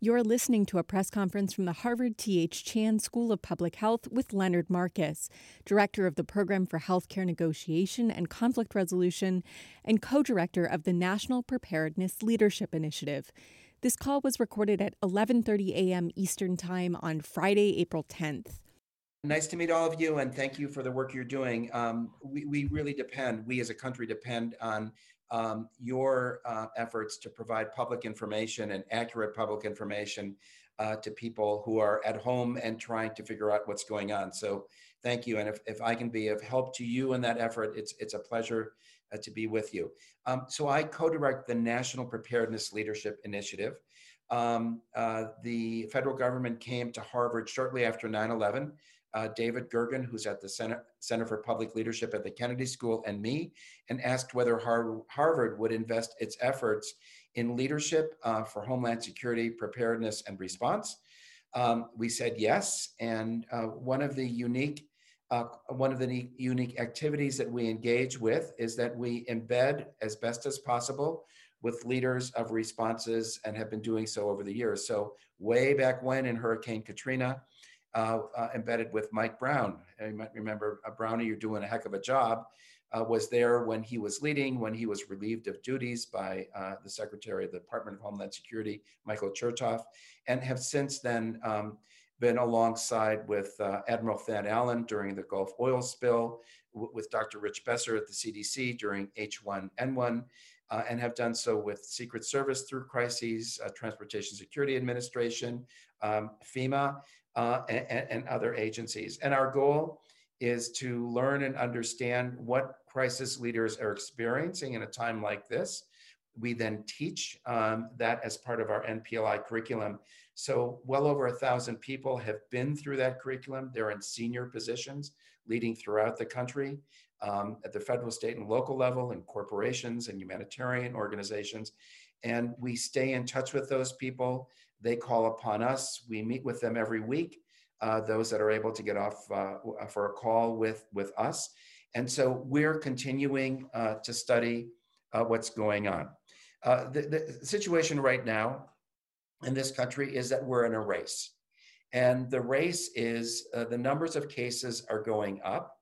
You're listening to a press conference from the Harvard T.H. Chan School of Public Health with Leonard Marcus, director of the Program for Healthcare Negotiation and Conflict Resolution and co director of the National Preparedness Leadership Initiative. This call was recorded at 11:30 a.m. Eastern Time on Friday, April 10th. Nice to meet all of you, and thank you for the work you're doing. Um, we, we really depend, we as a country depend on um, your uh, efforts to provide public information and accurate public information uh, to people who are at home and trying to figure out what's going on. So thank you. And if, if I can be of help to you in that effort, it's, it's a pleasure uh, to be with you. Um, so I co-direct the National Preparedness Leadership Initiative. Um, uh, the federal government came to Harvard shortly after 9-11 uh, David Gergen, who's at the Center, Center for Public Leadership at the Kennedy School, and me, and asked whether Har- Harvard would invest its efforts in leadership uh, for Homeland Security, preparedness, and response. Um, we said yes, and uh, one of the unique uh, one of the unique activities that we engage with is that we embed as best as possible with leaders of responses and have been doing so over the years. So way back when in Hurricane Katrina, uh, uh, embedded with Mike Brown. You might remember uh, Brownie, you're doing a heck of a job. Uh, was there when he was leading, when he was relieved of duties by uh, the Secretary of the Department of Homeland Security, Michael Chertoff, and have since then um, been alongside with uh, Admiral Thad Allen during the Gulf oil spill, with Dr. Rich Besser at the CDC during H1N1, uh, and have done so with Secret Service through crises, uh, Transportation Security Administration, um, FEMA, uh, and, and other agencies. And our goal is to learn and understand what crisis leaders are experiencing in a time like this. We then teach um, that as part of our NPLI curriculum. So, well over a thousand people have been through that curriculum. They're in senior positions leading throughout the country um, at the federal, state, and local level, in corporations and humanitarian organizations. And we stay in touch with those people they call upon us. We meet with them every week, uh, those that are able to get off uh, for a call with, with us. And so we're continuing uh, to study uh, what's going on. Uh, the, the situation right now in this country is that we're in a race. And the race is uh, the numbers of cases are going up.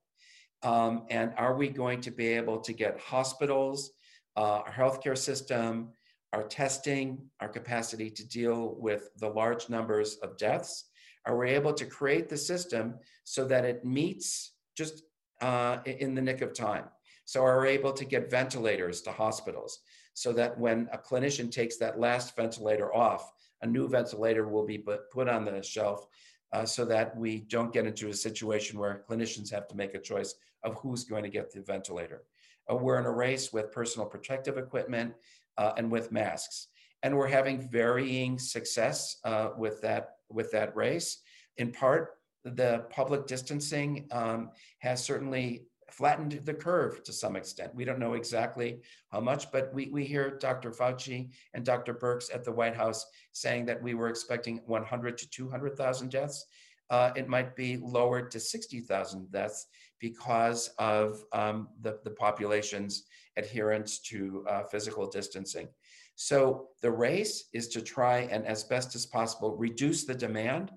Um, and are we going to be able to get hospitals, our healthcare system, our testing, our capacity to deal with the large numbers of deaths? Are we able to create the system so that it meets just uh, in the nick of time? So are we able to get ventilators to hospitals so that when a clinician takes that last ventilator off, a new ventilator will be put on the shelf uh, so that we don't get into a situation where clinicians have to make a choice of who's going to get the ventilator. Uh, we're in a race with personal protective equipment uh, and with masks. And we're having varying success uh, with that with that race. In part, the public distancing um, has certainly flattened the curve to some extent. We don't know exactly how much, but we, we hear Dr. Fauci and Dr. Birx at the White House saying that we were expecting 100 to 200,000 deaths. Uh, it might be lowered to 60,000 deaths because of um, the, the population's adherence to uh, physical distancing. So the race is to try and, as best as possible, reduce the demand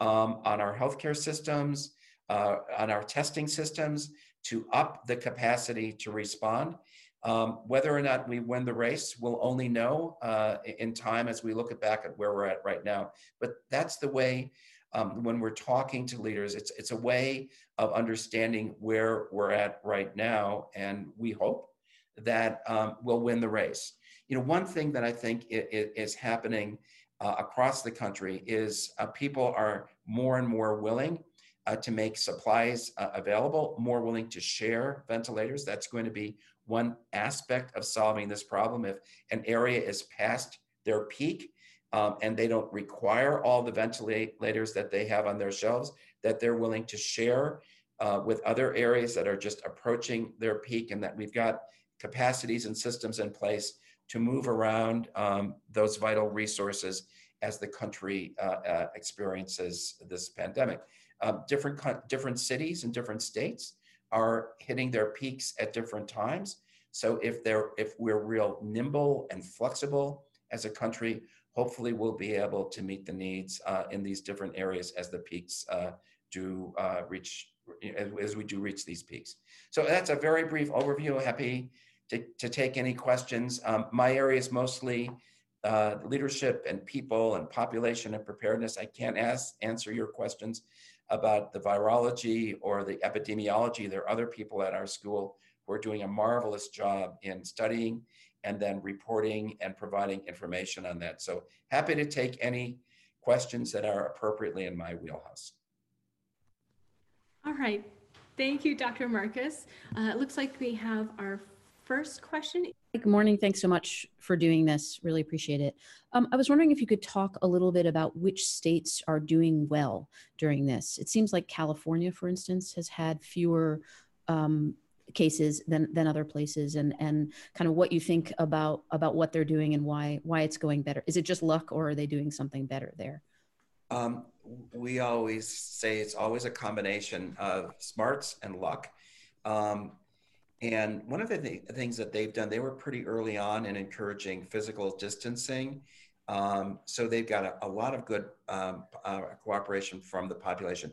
um, on our healthcare systems, uh, on our testing systems, to up the capacity to respond. Um, whether or not we win the race, we'll only know uh, in time as we look back at where we're at right now. But that's the way um, when we're talking to leaders, it's it's a way of understanding where we're at right now, and we hope that um, will win the race. You know, one thing that I think is happening uh, across the country is uh, people are more and more willing uh, to make supplies uh, available, more willing to share ventilators. That's going to be one aspect of solving this problem. If an area is past their peak um, and they don't require all the ventilators that they have on their shelves, that they're willing to share uh, with other areas that are just approaching their peak and that we've got capacities and systems in place to move around um, those vital resources as the country uh, uh, experiences this pandemic. Um, different, different cities and different states are hitting their peaks at different times. So if they're if we're real nimble and flexible as a country, hopefully we'll be able to meet the needs uh, in these different areas as the peaks uh, do uh, reach, as, we do reach these peaks. So that's a very brief overview. Happy to, to take any questions. Um, my area is mostly uh, leadership and people and population and preparedness. I can't ask, answer your questions about the virology or the epidemiology. There are other people at our school who are doing a marvelous job in studying and then reporting and providing information on that. So happy to take any questions that are appropriately in my wheelhouse. All right. Thank you, Dr. Marcus. Uh, it looks like we have our first question. Good morning. Thanks so much for doing this. Really appreciate it. Um, I was wondering if you could talk a little bit about which states are doing well during this. It seems like California, for instance, has had fewer um, cases than than other places, and and kind of what you think about about what they're doing and why why it's going better. Is it just luck, or are they doing something better there? Um, we always say it's always a combination of smarts and luck. Um, and one of the th- things that they've done, they were pretty early on in encouraging physical distancing. Um, so they've got a, a lot of good um, uh, cooperation from the population.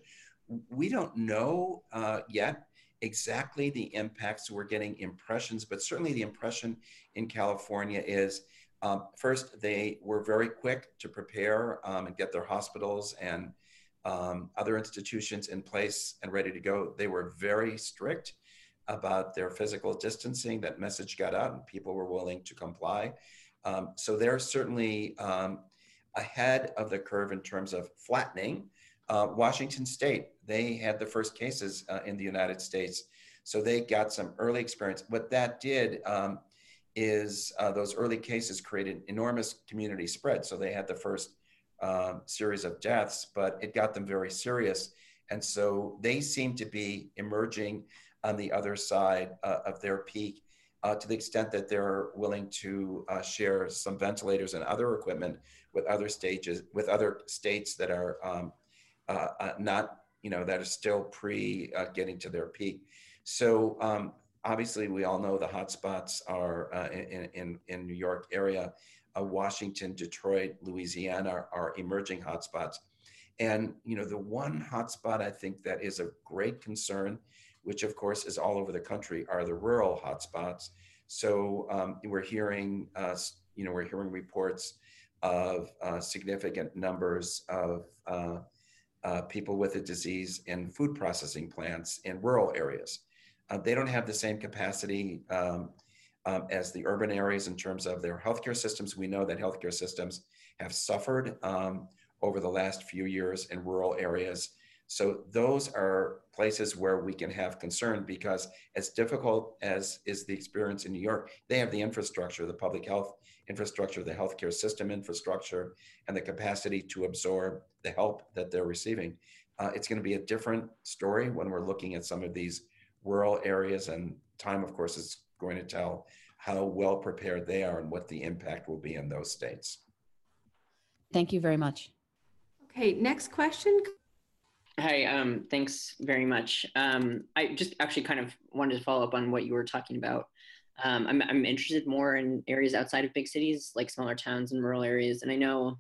We don't know uh, yet exactly the impacts. We're getting impressions, but certainly the impression in California is um, first, they were very quick to prepare um, and get their hospitals and um, other institutions in place and ready to go. They were very strict about their physical distancing. That message got out and people were willing to comply. Um, so they're certainly um, ahead of the curve in terms of flattening. Uh, Washington State, they had the first cases uh, in the United States. So they got some early experience. What that did um, is uh, those early cases created enormous community spread. So they had the first um, series of deaths, but it got them very serious. And so they seem to be emerging on the other side uh, of their peak uh, to the extent that they're willing to uh, share some ventilators and other equipment with other stages, with other states that are um, uh, uh, not, you know, that are still pre uh, getting to their peak. So um, obviously, we all know the hotspots are in, in, in New York area. Washington, Detroit, Louisiana are, are emerging hotspots. And you know, the one hotspot I think that is a great concern which of course is all over the country, are the rural hotspots. So um, we're hearing, uh, you know, we're hearing reports of uh, significant numbers of uh, uh people with a disease in food processing plants in rural areas. Uh, they don't have the same capacity um, um, as the urban areas in terms of their healthcare systems. We know that healthcare systems have suffered um, over the last few years in rural areas so those are places where we can have concern because as difficult as is the experience in New York, they have the infrastructure, the public health infrastructure, the healthcare system infrastructure, and the capacity to absorb the help that they're receiving. Uh, it's going to be a different story when we're looking at some of these rural areas, and time, of course, is going to tell how well prepared they are and what the impact will be in those states. Thank you very much. Okay, next question Hi, um, thanks very much. Um, I just actually kind of wanted to follow up on what you were talking about. Um, I'm, I'm interested more in areas outside of big cities, like smaller towns and rural areas. And I know,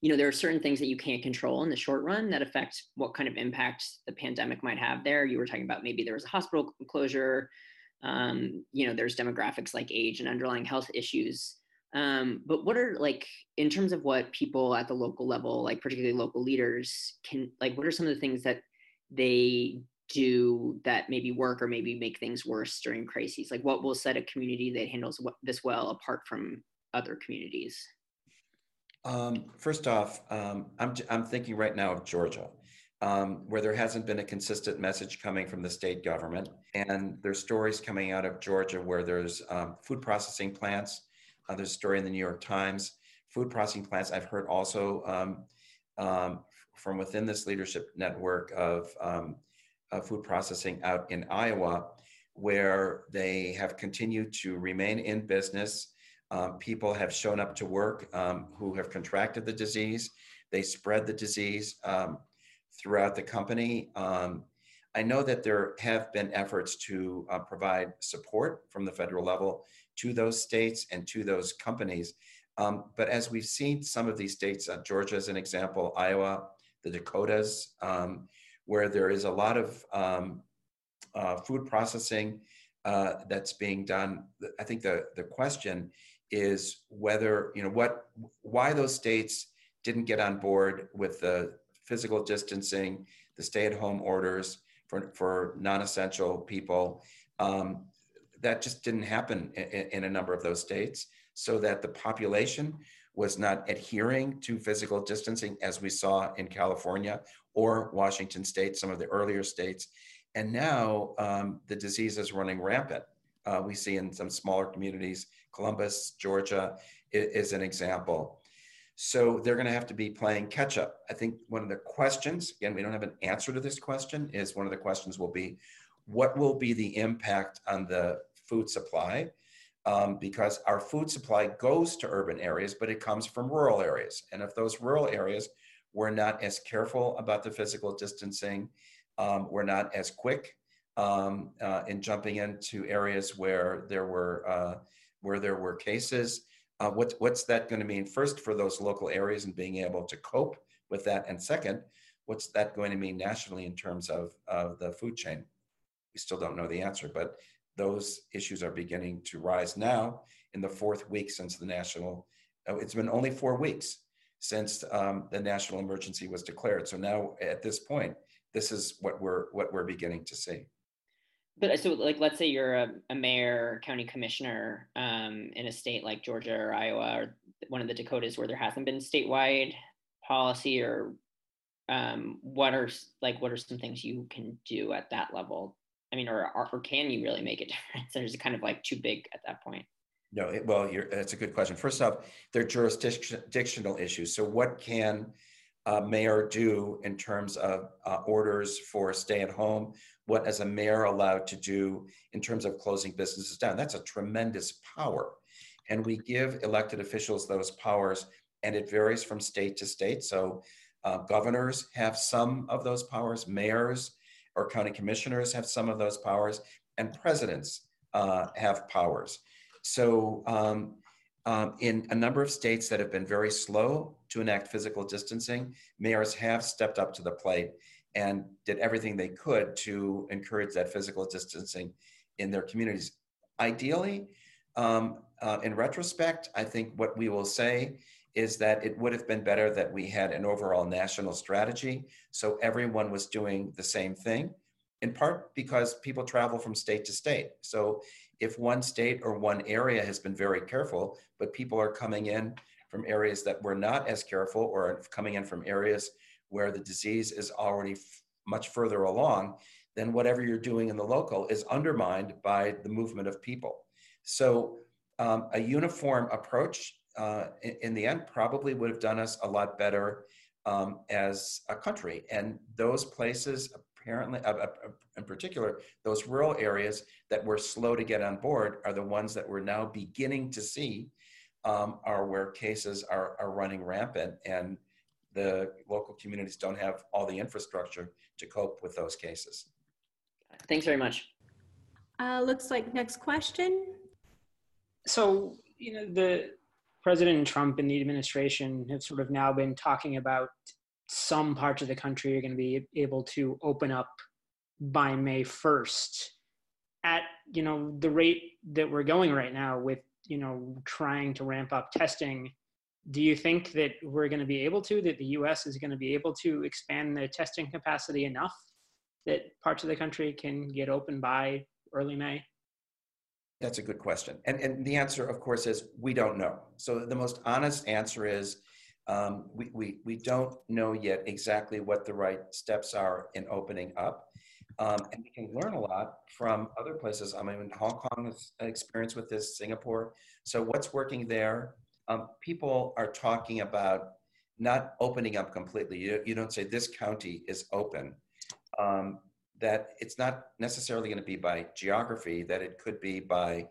you know, there are certain things that you can't control in the short run that affect what kind of impact the pandemic might have there. You were talking about maybe there was a hospital closure. Um, you know, there's demographics like age and underlying health issues. Um, but what are like in terms of what people at the local level, like particularly local leaders, can like what are some of the things that they do that maybe work or maybe make things worse during crises? Like what will set a community that handles this well apart from other communities? Um, first off, um, I'm, I'm thinking right now of Georgia, um, where there hasn't been a consistent message coming from the state government. And there's stories coming out of Georgia where there's um, food processing plants uh, there's a story in the New York Times. Food processing plants, I've heard also um, um, from within this leadership network of, um, of food processing out in Iowa, where they have continued to remain in business. Um, people have shown up to work um, who have contracted the disease. They spread the disease um, throughout the company. I know that there have been efforts to uh, provide support from the federal level to those states and to those companies. Um, but as we've seen some of these states, uh, Georgia as an example, Iowa, the Dakotas, um, where there is a lot of um, uh, food processing uh, that's being done. I think the, the question is whether, you know, what, why those states didn't get on board with the physical distancing, the stay at home orders for, for non essential people. Um, that just didn't happen in, in, a number of those states, so that the population was not adhering to physical distancing as we saw in California or Washington state, some of the earlier states. And now um, the disease is running rampant. Uh, we see in some smaller communities, Columbus, Georgia is, is an example. So they're going to have to be playing catch up. I think one of the questions, again, we don't have an answer to this question, is one of the questions will be what will be the impact on the food supply? Um, because our food supply goes to urban areas, but it comes from rural areas. And if those rural areas were not as careful about the physical distancing, um, were not as quick um, uh, in jumping into areas where there were uh, where there were cases, uh, what, what's that going to mean first for those local areas and being able to cope with that? And second, what's that going to mean nationally in terms of, of the food chain? We still don't know the answer, but those issues are beginning to rise now in the fourth week since the national, oh, it's been only four weeks since um, the national emergency was declared. So now at this point, this is what we're, what we're beginning to see. But so, like, let's say you're a, a mayor, county commissioner um, in a state like Georgia or Iowa or one of the Dakotas where there hasn't been statewide policy, or um, what are like what are some things you can do at that level? I mean, or or can you really make a difference? Is it kind of like too big at that point? No, it, well, that's a good question. First off, there are jurisdictional issues. So, what can a mayor do in terms of uh, orders for stay at home? what as a mayor allowed to do in terms of closing businesses down. That's a tremendous power. And we give elected officials those powers, and it varies from state to state. So uh, governors have some of those powers, mayors or county commissioners have some of those powers, and presidents uh, have powers. So um, um, in a number of states that have been very slow to enact physical distancing, mayors have stepped up to the plate and did everything they could to encourage that physical distancing in their communities. Ideally, um, uh, in retrospect, I think what we will say is that it would have been better that we had an overall national strategy so everyone was doing the same thing, in part because people travel from state to state. So if one state or one area has been very careful, but people are coming in from areas that were not as careful or coming in from areas where the disease is already much further along, then whatever you're doing in the local is undermined by the movement of people. So um, a uniform approach uh, in, in, the end probably would have done us a lot better um, as a country. And those places apparently, uh, uh, in particular, those rural areas that were slow to get on board are the ones that we're now beginning to see um, are where cases are, are running rampant. And the local communities don't have all the infrastructure to cope with those cases. Thanks very much. Uh, looks like next question. So, you know, the President Trump and the administration have sort of now been talking about some parts of the country are going to be able to open up by May 1st at, you know, the rate that we're going right now with, you know, trying to ramp up testing do you think that we're going to be able to, that the US is going to be able to expand their testing capacity enough that parts of the country can get open by early May? That's a good question. And, and the answer, of course, is we don't know. So the most honest answer is um, we, we, we don't know yet exactly what the right steps are in opening up. Um, and we can learn a lot from other places. I mean, Hong Kong has experience with this, Singapore. So what's working there? um, people are talking about not opening up completely. You, you don't say this county is open. Um, that it's not necessarily going to be by geography, that it could be by,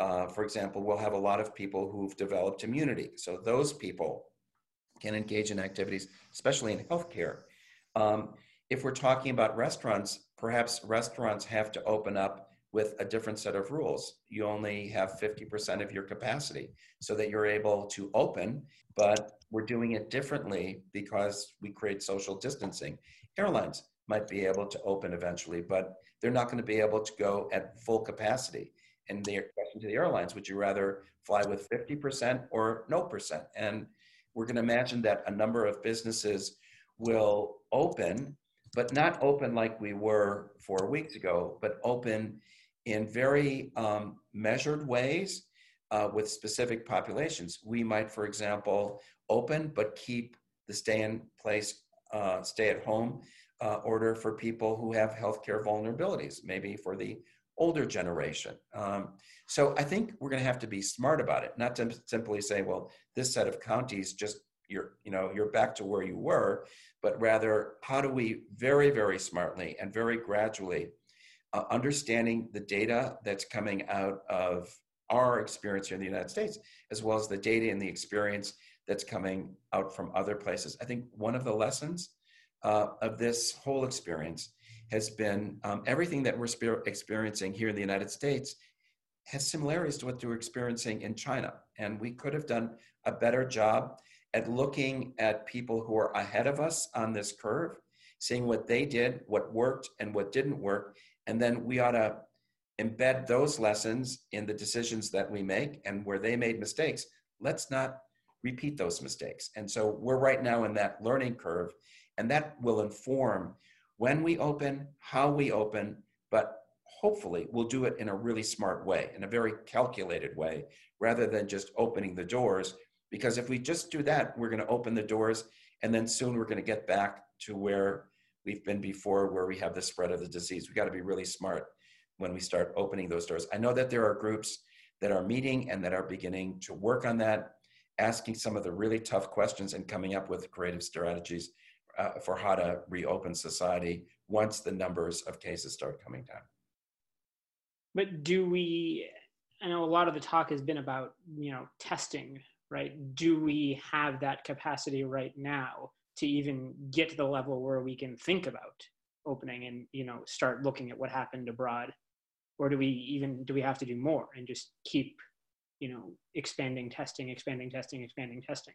uh, for example, we'll have a lot of people who've developed immunity. So those people can engage in activities, especially in healthcare. Um, if we're talking about restaurants, perhaps restaurants have to open up with a different set of rules. You only have 50% of your capacity so that you're able to open, but we're doing it differently because we create social distancing. Airlines might be able to open eventually, but they're not going to be able to go at full capacity. And the question to the airlines, would you rather fly with 50% or no percent? And we're going to imagine that a number of businesses will open, but not open like we were four weeks ago, but open in very um, measured ways uh, with specific populations. We might, for example, open but keep the stay in place, uh, stay at home uh, order for people who have healthcare vulnerabilities, maybe for the older generation. Um, so I think we're going to have to be smart about it, not to simply say, well, this set of counties just you're you know you're back to where you were, but rather how do we very very smartly and very gradually uh, understanding the data that's coming out of our experience here in the United States, as well as the data and the experience that's coming out from other places. I think one of the lessons uh, of this whole experience has been um, everything that we're experiencing here in the United States has similarities to what they're experiencing in China. And we could have done a better job at looking at people who are ahead of us on this curve, seeing what they did, what worked, and what didn't work. And then we ought to embed those lessons in the decisions that we make. And where they made mistakes, let's not repeat those mistakes. And so we're right now in that learning curve, and that will inform when we open, how we open, but hopefully we'll do it in a really smart way, in a very calculated way, rather than just opening the doors. Because if we just do that, we're going to open the doors, and then soon we're going to get back to where we've been before, where we have the spread of the disease. We've got to be really smart when we start opening those doors. I know that there are groups that are meeting and that are beginning to work on that asking some of the really tough questions and coming up with creative strategies uh, for how to reopen society once the numbers of cases start coming down. But do we, I know a lot of the talk has been about, you know, testing, right? Do we have that capacity right now to even get to the level where we can think about opening and, you know, start looking at what happened abroad? Or do we even, do we have to do more and just keep you know, expanding testing, expanding testing, expanding testing?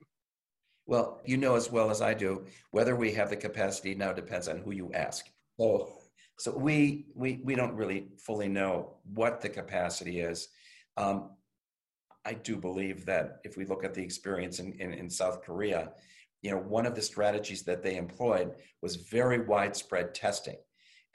Well, you know as well as I do, whether we have the capacity now depends on who you ask. So, so we we we don't really fully know what the capacity is. Um, I do believe that if we look at the experience in, in, in South Korea, you know, one of the strategies that they employed was very widespread testing.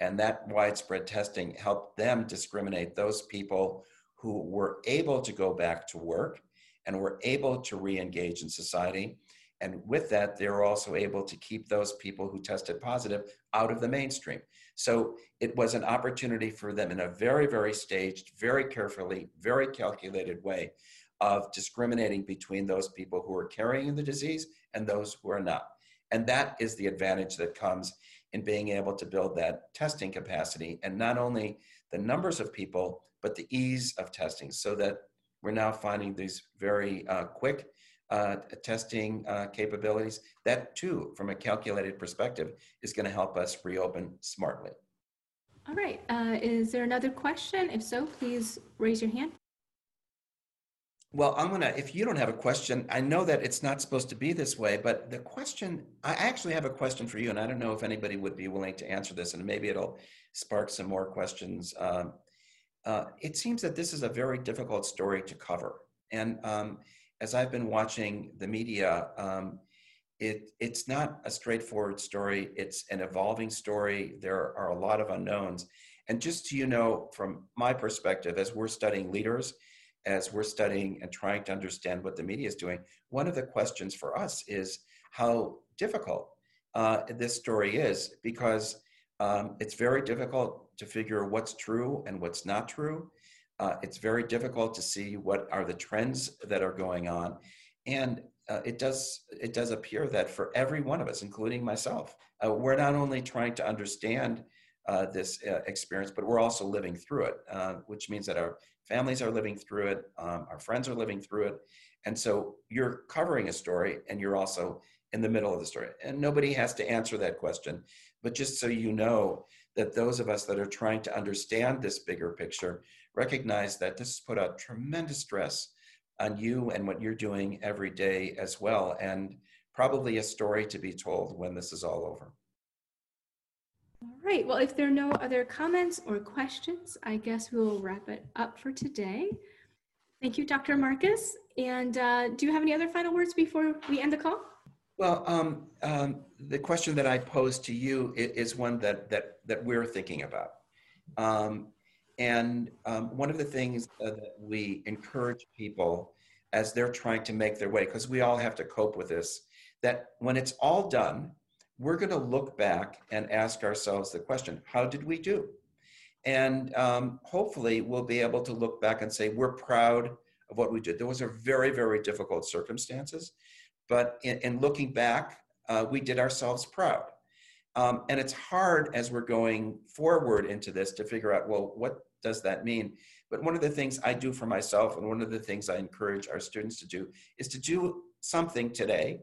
And that widespread testing helped them discriminate those people who were able to go back to work and were able to re-engage in society. And with that, they were also able to keep those people who tested positive out of the mainstream. So it was an opportunity for them in a very, very staged, very carefully, very calculated way of discriminating between those people who are carrying the disease and those who are not. And that is the advantage that comes in being able to build that testing capacity and not only the numbers of people, but the ease of testing so that we're now finding these very uh, quick uh, testing uh, capabilities. That too, from a calculated perspective, is going to help us reopen smartly. All right. Uh, is there another question? If so, please raise your hand. Well, I'm going to, if you don't have a question, I know that it's not supposed to be this way, but the question, I actually have a question for you, and I don't know if anybody would be willing to answer this, and maybe it'll spark some more questions um, uh, it seems that this is a very difficult story to cover. And um, as I've been watching the media, um, it, it's not a straightforward story. It's an evolving story. There are a lot of unknowns. And just so you know, from my perspective, as we're studying leaders, as we're studying and trying to understand what the media is doing, one of the questions for us is how difficult uh, this story is because um, it's very difficult to figure what's true and what's not true. Uh, it's very difficult to see what are the trends that are going on, and uh, it does it does appear that for every one of us, including myself, uh, we're not only trying to understand uh, this uh, experience, but we're also living through it, uh, which means that our families are living through it, um, our friends are living through it, and so you're covering a story, and you're also in the middle of the story, and nobody has to answer that question, but just so you know that those of us that are trying to understand this bigger picture recognize that this has put a tremendous stress on you and what you're doing every day as well, and probably a story to be told when this is all over. All right. Well, if there are no other comments or questions, I guess we'll wrap it up for today. Thank you, Dr. Marcus. And uh, do you have any other final words before we end the call? Well, um, um, the question that I pose to you is, one that that that we're thinking about, um, and um, one of the things that we encourage people as they're trying to make their way, because we all have to cope with this, that when it's all done, we're going to look back and ask ourselves the question how did we do? And um, hopefully we'll be able to look back and say we're proud of what we did. There was a very very difficult circumstances but in, in looking back uh, we did ourselves proud. Um, and it's hard as we're going forward into this to figure out well what does that mean but one of the things i do for myself and one of the things i encourage our students to do is to do something today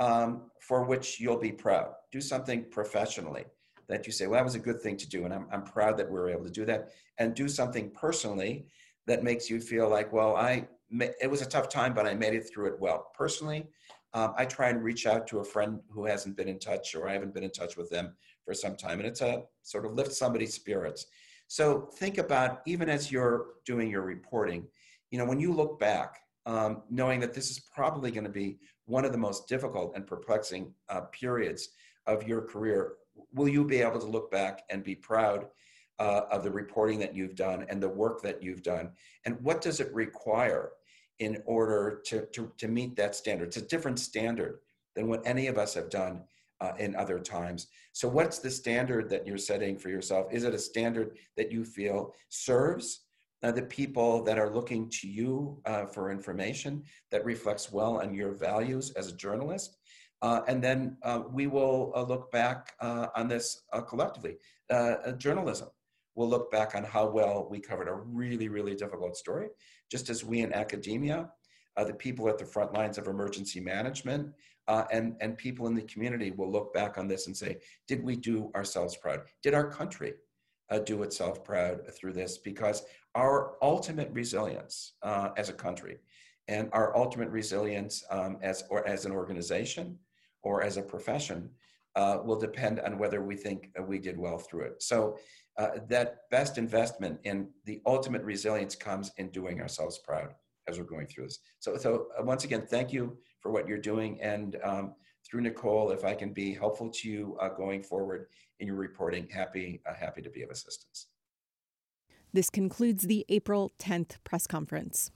um, for which you'll be proud. Do something professionally that you say, well, that was a good thing to do. And I'm, I'm proud that we were able to do that. And do something personally that makes you feel like, well, I, it was a tough time, but I made it through it well. Personally, um, I try and reach out to a friend who hasn't been in touch or I haven't been in touch with them for some time. And it's a sort of lift somebody's spirits. So think about, even as you're doing your reporting, you know, when you look back, um, knowing that this is probably going to be one of the most difficult and perplexing uh, periods of your career, will you be able to look back and be proud uh, of the reporting that you've done and the work that you've done? And what does it require in order to, to, to meet that standard? It's a different standard than what any of us have done uh, in other times. So, what's the standard that you're setting for yourself? Is it a standard that you feel serves uh, the people that are looking to you uh, for information that reflects well on your values as a journalist. Uh, and then uh, we will uh, look back on this collectively. journalism will look back on how well we covered a really, really difficult story, just as we in academia, the people at the front lines of emergency management, and, and people in the community will look back on this and say, did we do ourselves proud? Did our country uh, do itself proud through this because our ultimate resilience uh, as a country and our ultimate resilience um, as or as an organization or as a profession uh, will depend on whether we think we did well through it. So uh, that best investment in the ultimate resilience comes in doing ourselves proud as we're going through this. So, so uh, once again, thank you for what you're doing. And um, through Nicole, if I can be helpful to you uh, going forward in your reporting, happy, uh, happy to be of assistance. This concludes the April 10th press conference.